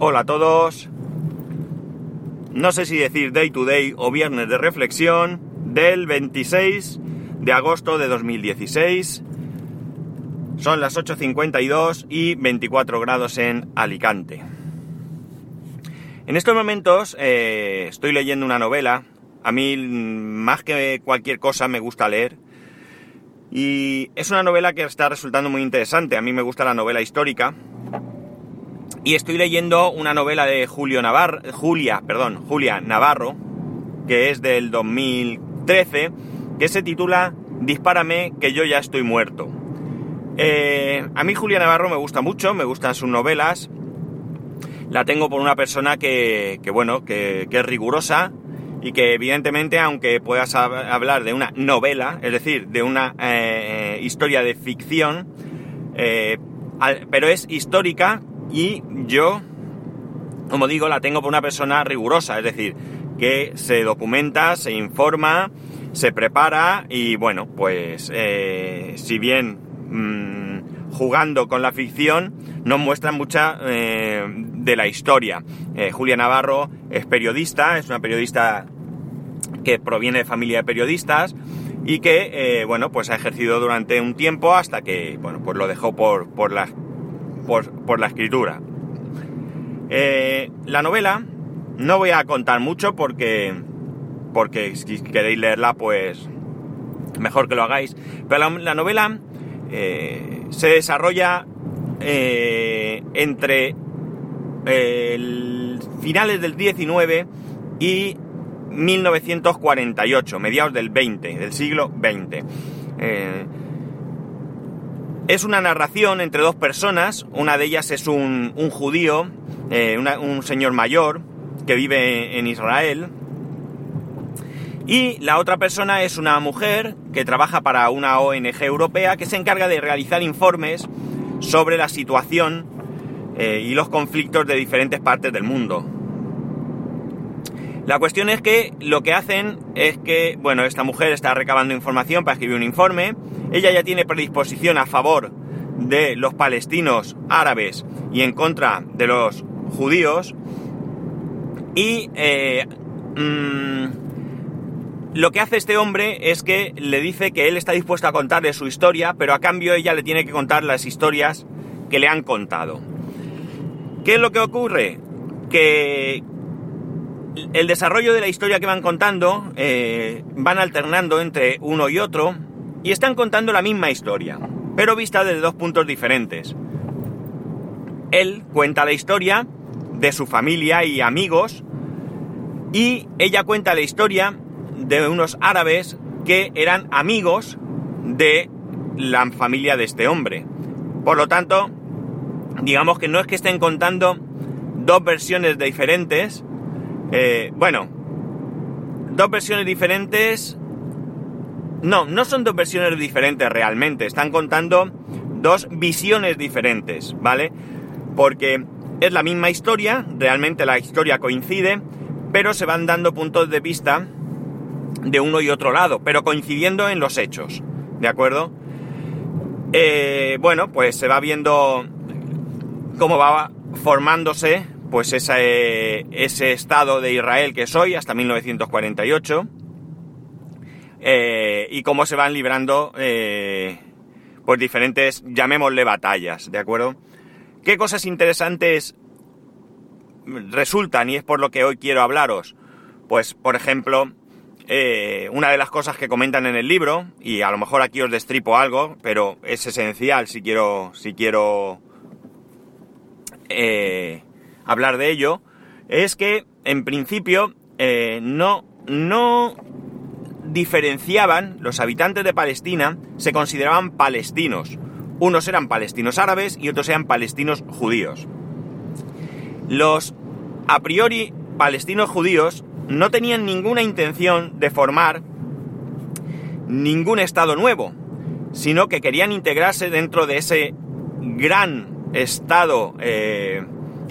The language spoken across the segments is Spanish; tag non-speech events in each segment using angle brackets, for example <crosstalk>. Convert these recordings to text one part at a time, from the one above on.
Hola a todos. No sé si decir day to day o viernes de reflexión del 26 de agosto de 2016. Son las 8.52 y 24 grados en Alicante. En estos momentos eh, estoy leyendo una novela. A mí, más que cualquier cosa, me gusta leer. Y es una novela que está resultando muy interesante. A mí me gusta la novela histórica. Y estoy leyendo una novela de Julio Navarro, Julia, perdón, Julia Navarro, que es del 2013, que se titula Dispárame que yo ya estoy muerto. Eh, a mí Julia Navarro me gusta mucho, me gustan sus novelas. La tengo por una persona que, bueno, que, es rigurosa y que evidentemente, aunque puedas hablar de una novela, es decir, de una eh, historia de ficción, eh, pero es histórica y yo, como digo, la tengo por una persona rigurosa, es decir, que se documenta, se informa, se prepara y bueno, pues eh, si bien mm, jugando con la ficción nos muestra mucha eh, de la historia. Eh, Julia Navarro es periodista, es una periodista que proviene de familia de periodistas y que, bueno, pues ha ejercido durante un tiempo hasta que, bueno, pues lo dejó por, por las por, la escritura. Eh, la novela no voy a contar mucho porque, porque si queréis leerla, pues mejor que lo hagáis. Pero la, novela eh, se desarrolla eh, entre finales del 19 y 1948, mediados del 20, del siglo 20. Es una narración entre dos personas, una de ellas es un, judío, eh, un señor mayor que vive en Israel, y la otra persona es una mujer que trabaja para una ONG europea que se encarga de realizar informes sobre la situación eh, y los conflictos de diferentes partes del mundo. La cuestión es que lo que hacen es que, bueno, esta mujer está recabando información para escribir un informe, ella ya tiene predisposición a favor de los palestinos árabes y en contra de los judíos, y eh, mm, lo que hace este hombre es que le dice que él está dispuesto a contarle su historia, pero a cambio ella le tiene que contar las historias que le han contado. ¿Qué es lo que ocurre? Que, el desarrollo de la historia que van contando eh, van alternando entre uno y otro y están contando la misma historia, pero vista desde dos puntos diferentes. Él cuenta la historia de su familia y amigos y ella cuenta la historia de unos árabes que eran amigos de la familia de este hombre. Por lo tanto, digamos que no es que estén contando dos versiones diferentes, eh, bueno, dos versiones diferentes. No, no son dos versiones diferentes realmente. Están contando dos visiones diferentes, ¿vale? Porque es la misma historia, realmente la historia coincide, pero se van dando puntos de vista de uno y otro lado, pero coincidiendo en los hechos, ¿de acuerdo? Eh, bueno, pues se va viendo cómo va formándose pues ese, ese Estado de Israel que soy hasta 1948 eh, y cómo se van librando pues diferentes, llamémosle batallas, ¿de acuerdo? ¿Qué cosas interesantes resultan y es por lo que hoy quiero hablaros? Pues, por ejemplo, eh, una de las cosas que comentan en el libro, y a lo mejor aquí os destripo algo, pero es esencial si quiero, si quiero hablar de ello, es que en principio no, no diferenciaban, los habitantes de Palestina se consideraban palestinos. Unos eran palestinos árabes y otros eran palestinos judíos. Los a priori palestinos judíos no tenían ninguna intención de formar ningún Estado nuevo, sino que querían integrarse dentro de ese gran Estado eh,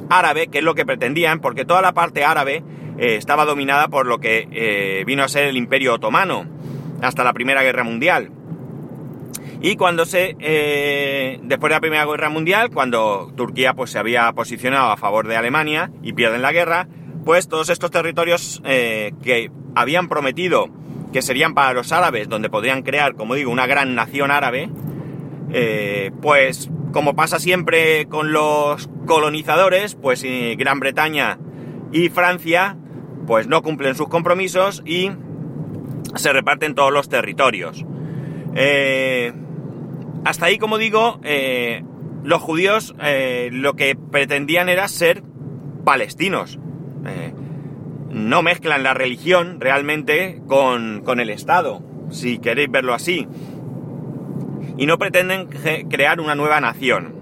árabe, que es lo que pretendían, porque toda la parte árabe eh, estaba dominada por lo que eh, vino a ser el Imperio Otomano hasta la Primera Guerra Mundial. Y cuando se, eh, después de la Primera Guerra Mundial, cuando Turquía pues se había posicionado a favor de Alemania y pierden la guerra, pues todos estos territorios que habían prometido que serían para los árabes, donde podrían crear, como digo, una gran nación árabe, eh, pues como pasa siempre con los colonizadores, pues Gran Bretaña y Francia, pues no cumplen sus compromisos y se reparten todos los territorios. Eh, hasta ahí, como digo, eh, los judíos eh, lo que pretendían era ser palestinos. no mezclan la religión realmente con, con el Estado, si queréis verlo así. Y no pretenden crear una nueva nación.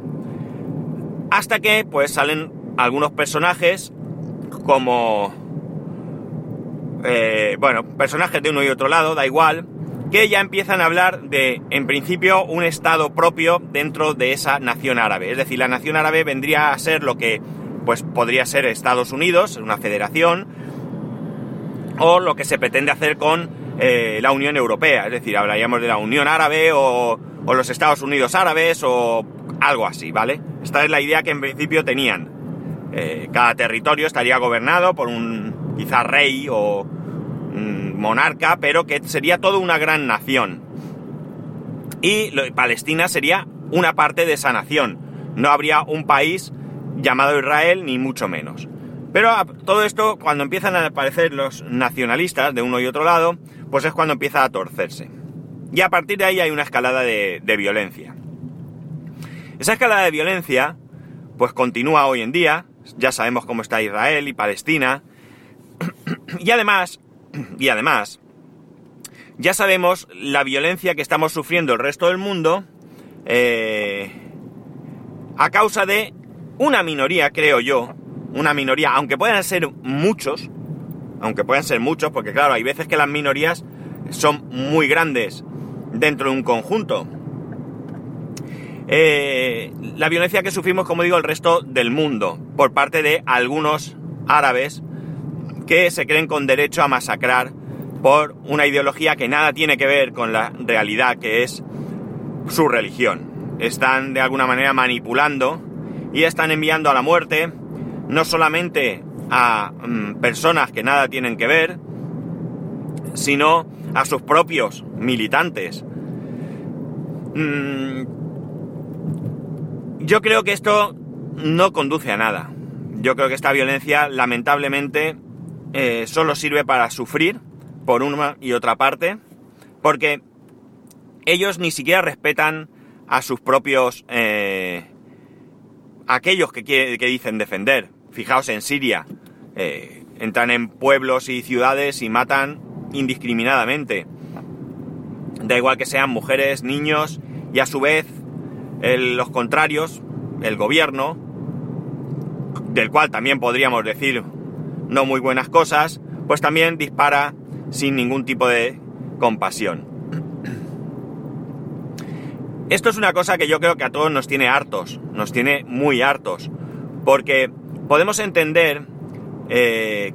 Hasta que, pues, salen algunos personajes como... bueno, personajes de uno y otro lado, da igual, que ya empiezan a hablar de, en principio, un Estado propio dentro de esa nación árabe. Es decir, la nación árabe vendría a ser lo que pues podría ser Estados Unidos, una federación, o lo que se pretende hacer con eh, la Unión Europea. Es decir, hablaríamos de la Unión Árabe o, los Estados Unidos Árabes o algo así, ¿vale? Esta es la idea que en principio tenían. Eh, cada territorio estaría gobernado por un quizá rey o monarca, pero que sería toda una gran nación. Y Palestina sería una parte de esa nación. No habría un país llamado Israel, ni mucho menos. Pero todo esto, cuando empiezan a aparecer los nacionalistas de uno y otro lado, pues es cuando empieza a torcerse. Y a partir de ahí hay una escalada de, violencia. Esa escalada de violencia, pues continúa hoy en día. Ya sabemos cómo está Israel y Palestina. <clears throat> y además, <clears throat> y además, ya sabemos la violencia que estamos sufriendo el resto del mundo eh, a causa de una minoría, creo yo, una minoría, aunque puedan ser muchos, aunque puedan ser muchos, porque claro, hay veces que las minorías son muy grandes dentro de un conjunto. Eh, la violencia que sufrimos, como digo, el resto del mundo, por parte de algunos árabes que se creen con derecho a masacrar por una ideología que nada tiene que ver con la realidad que es su religión. Están de alguna manera manipulando y están enviando a la muerte no solamente a mm, personas que nada tienen que ver, sino a sus propios militantes. Mm, yo creo que esto no conduce a nada. Yo creo que esta violencia, lamentablemente, eh, solo sirve para sufrir por una y otra parte, porque ellos ni siquiera respetan a sus propios... Eh, aquellos que, que, dicen defender. Fijaos en Siria. Eh, entran en pueblos y ciudades y matan indiscriminadamente. Da igual que sean mujeres, niños y a su vez los contrarios, el gobierno, del cual también podríamos decir no muy buenas cosas, pues también dispara sin ningún tipo de compasión. Esto es una cosa que yo creo que a todos nos tiene hartos, nos tiene muy hartos, porque podemos entender eh,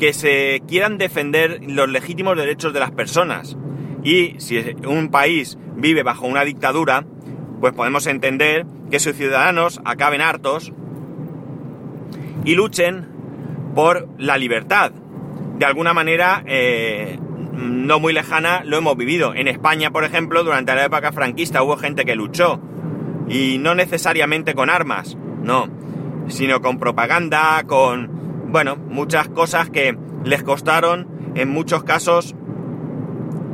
que se quieran defender los legítimos derechos de las personas. Y si un país vive bajo una dictadura, pues podemos entender que sus ciudadanos acaben hartos y luchen por la libertad. De alguna manera, eh, no muy lejana, lo hemos vivido. En España, por ejemplo, durante la época franquista hubo gente que luchó. Y no necesariamente con armas, no. Sino con propaganda, con, bueno, muchas cosas que les costaron, en muchos casos,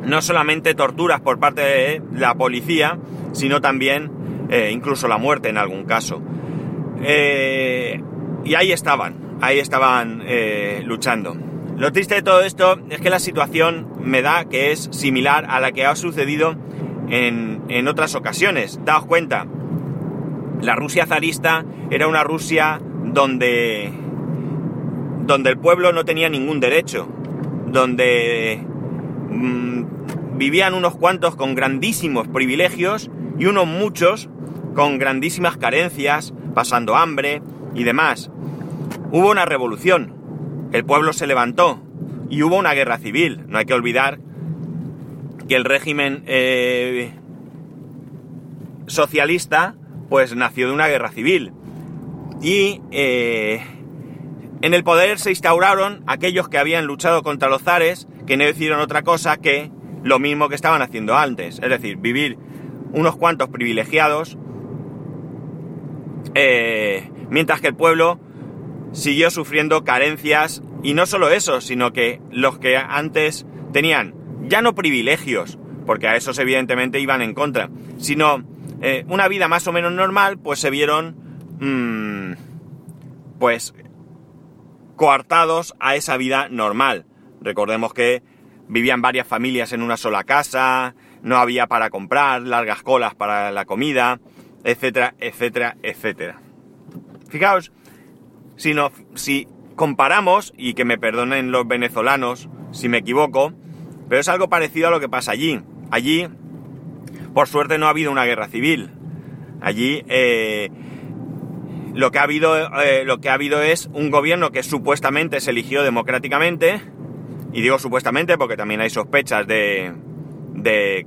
no solamente torturas por parte de la policía, sino también eh, incluso la muerte en algún caso. Eh, y ahí estaban, ahí estaban eh, luchando. Lo triste de todo esto es que la situación me da que es similar a la que ha sucedido en, en otras ocasiones. Daos cuenta, la Rusia zarista era una Rusia donde, donde el pueblo no tenía ningún derecho, donde mm, vivían unos cuantos con grandísimos privilegios y unos muchos con grandísimas carencias, pasando hambre y demás. Hubo una revolución, el pueblo se levantó y hubo una guerra civil. No hay que olvidar que el régimen eh, socialista pues nació de una guerra civil. Y eh, en el poder se instauraron aquellos que habían luchado contra los zares, que no hicieron otra cosa que lo mismo que estaban haciendo antes, es decir, vivir unos cuantos privilegiados, eh, mientras que el pueblo siguió sufriendo carencias, y no solo eso, sino que los que antes tenían ya no privilegios, porque a esos evidentemente iban en contra, sino eh, una vida más o menos normal, pues se vieron, mmm, pues, coartados a esa vida normal. Recordemos que vivían varias familias en una sola casa, no había para comprar, largas colas para la comida, etcétera, etcétera, etcétera. Fijaos, si, no, si comparamos, y que me perdonen los venezolanos si me equivoco, pero es algo parecido a lo que pasa allí. Allí por suerte no ha habido una guerra civil. Allí eh, lo, que ha habido, eh, lo que ha habido es un gobierno que supuestamente se eligió democráticamente, y digo supuestamente porque también hay sospechas de,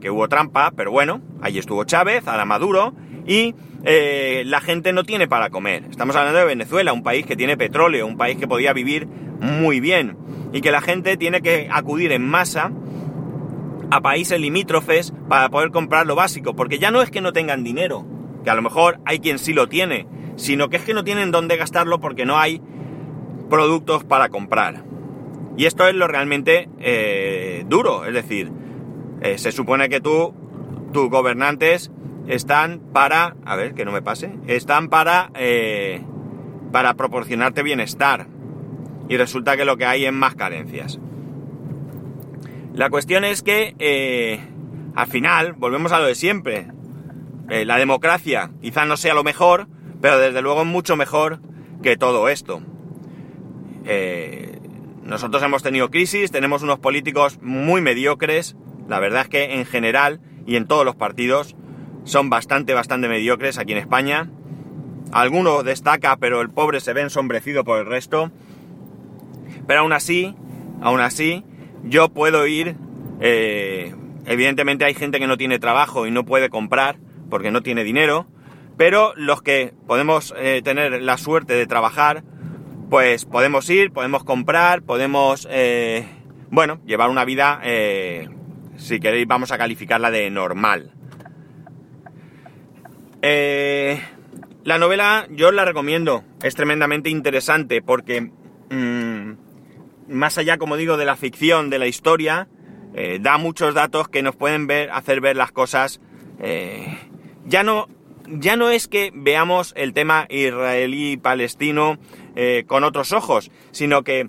que hubo trampa, pero bueno, allí estuvo Chávez, ahora Maduro, y eh, la gente no tiene para comer. Estamos hablando de Venezuela, un país que tiene petróleo, un país que podía vivir muy bien, y que la gente tiene que acudir en masa a países limítrofes para poder comprar lo básico, porque ya no es que no tengan dinero, que a lo mejor hay quien sí lo tiene, sino que es que no tienen dónde gastarlo porque no hay productos para comprar. Y esto es lo realmente eh, duro, es decir, eh, se supone que tú, tus gobernantes están para, a ver, que no me pase, están para, eh, para proporcionarte bienestar. Y resulta que lo que hay es más carencias. La cuestión es que al final volvemos a lo de siempre. La democracia quizá no sea lo mejor, pero desde luego mucho mejor que todo esto. Eh, nosotros hemos tenido crisis, tenemos unos políticos muy mediocres. La verdad es que en general y en todos los partidos son bastante, bastante mediocres aquí en España. Alguno destaca, pero el pobre se ve ensombrecido por el resto. Pero aún así, aún así, yo puedo ir, eh, evidentemente hay gente que no tiene trabajo y no puede comprar porque no tiene dinero, pero los que podemos eh, tener la suerte de trabajar, pues podemos ir, podemos comprar, podemos, eh, bueno, llevar una vida, si queréis vamos a calificarla de normal. la novela yo la recomiendo, es tremendamente interesante porque... Mm, más allá, como digo, de la ficción, de la historia, eh, da muchos datos que nos pueden ver, hacer ver las cosas. Eh, ya no. Ya no es que veamos el tema israelí-palestino eh, con otros ojos, sino que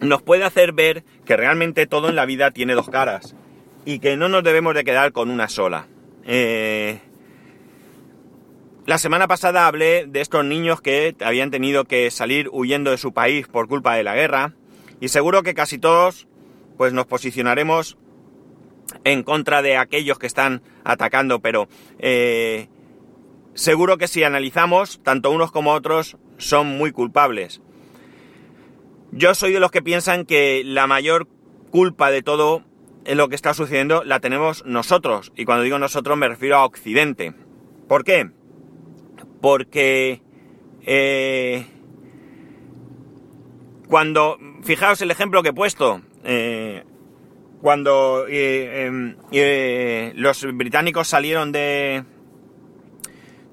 nos puede hacer ver que realmente todo en la vida tiene dos caras y que no nos debemos de quedar con una sola. La semana pasada hablé de estos niños que habían tenido que salir huyendo de su país por culpa de la guerra y seguro que casi todos pues nos posicionaremos en contra de aquellos que están atacando, pero eh, seguro que si analizamos, tanto unos como otros son muy culpables. Yo soy de los que piensan que la mayor culpa de todo en lo que está sucediendo la tenemos nosotros. Y cuando digo nosotros me refiero a Occidente. ¿Por qué? Porque eh, cuando, fijaos el ejemplo que he puesto, eh, cuando eh, em, los británicos salieron de,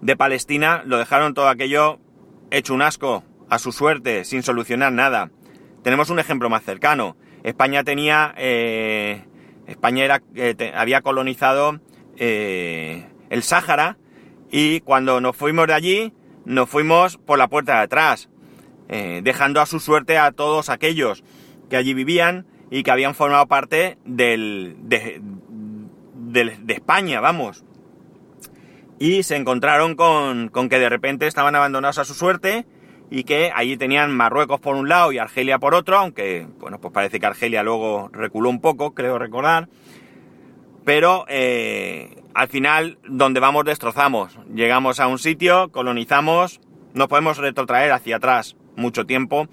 de Palestina, lo dejaron todo aquello hecho un asco, a su suerte, sin solucionar nada. Tenemos un ejemplo más cercano. España tenía, España era, había colonizado el Sáhara y cuando nos fuimos de allí, nos fuimos por la puerta de atrás. Eh, dejando a su suerte a todos aquellos que allí vivían y que habían formado parte del, de, de, España, vamos. Y se encontraron con, con que de repente estaban abandonados a su suerte y que allí tenían Marruecos por un lado y Argelia por otro, aunque, bueno, pues parece que Argelia luego reculó un poco, creo recordar. Pero eh, al final, donde vamos destrozamos. Llegamos a un sitio, colonizamos, no podemos retrotraer hacia atrás mucho tiempo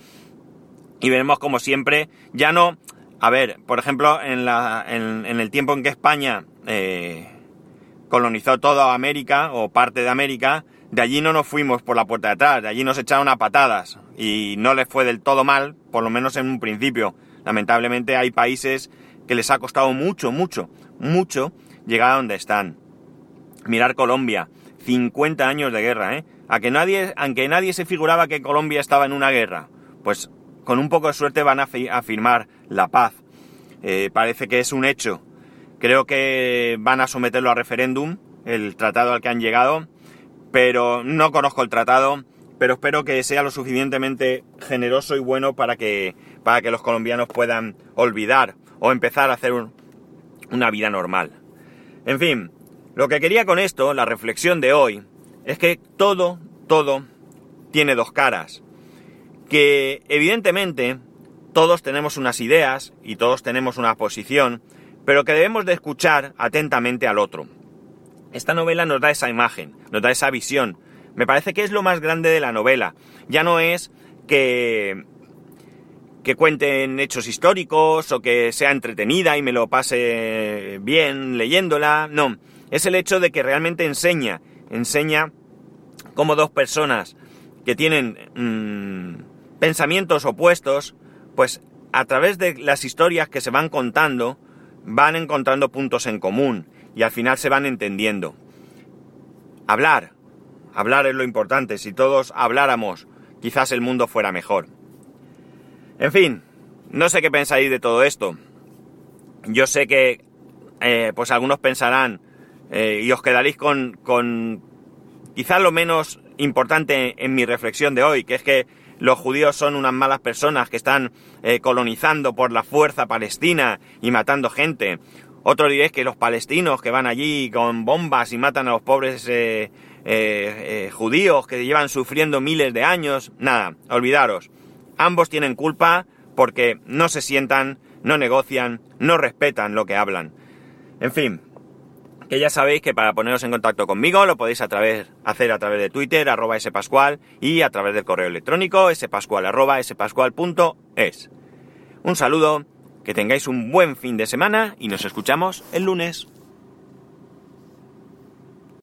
y veremos como siempre, ya no A ver, por ejemplo, en, la, en, el tiempo en que España eh, colonizó toda América o parte de América, de allí no nos fuimos por la puerta de atrás, de allí nos echaron a patadas y no les fue del todo mal, por lo menos en un principio. Lamentablemente hay países que les ha costado mucho, mucho, mucho llegar a donde están. Mirar Colombia, 50 años de guerra, ¿eh? A que nadie, aunque nadie se figuraba que Colombia estaba en una guerra, pues con un poco de suerte van a, firmar la paz. Eh, parece que es un hecho. Creo que van a someterlo a referéndum, el tratado al que han llegado, pero no conozco el tratado, pero espero que sea lo suficientemente generoso y bueno para que, para que los colombianos puedan olvidar o empezar a hacer una vida normal. En fin, lo que quería con esto, la reflexión de hoy, es que todo, todo tiene dos caras. Que evidentemente todos tenemos unas ideas y todos tenemos una posición, pero que debemos de escuchar atentamente al otro. Esta novela nos da esa imagen, nos da esa visión. Me parece que es lo más grande de la novela. Ya no es que que cuenten hechos históricos o que sea entretenida y me lo pase bien leyéndola. No, es el hecho de que realmente enseña, enseña cómo dos personas que tienen mm, pensamientos opuestos, pues a través de las historias que se van contando, van encontrando puntos en común y al final se van entendiendo. Hablar, hablar es lo importante. Si todos habláramos, quizás el mundo fuera mejor. En fin, no sé qué pensáis de todo esto. Yo sé que, eh, pues algunos pensarán eh, y os quedaréis con, con quizás lo menos importante en mi reflexión de hoy, que es que los judíos son unas malas personas que están eh, colonizando por la fuerza Palestina y matando gente. Otro diréis que los palestinos que van allí con bombas y matan a los pobres judíos que llevan sufriendo miles de años. Nada, olvidaros. Ambos tienen culpa porque no se sientan, no negocian, no respetan lo que hablan. En fin, que ya sabéis que para poneros en contacto conmigo lo podéis hacer a través de Twitter, arroba spascual, y a través del correo electrónico spascual, arroba spascual.es. Un saludo, que tengáis un buen fin de semana y nos escuchamos el lunes.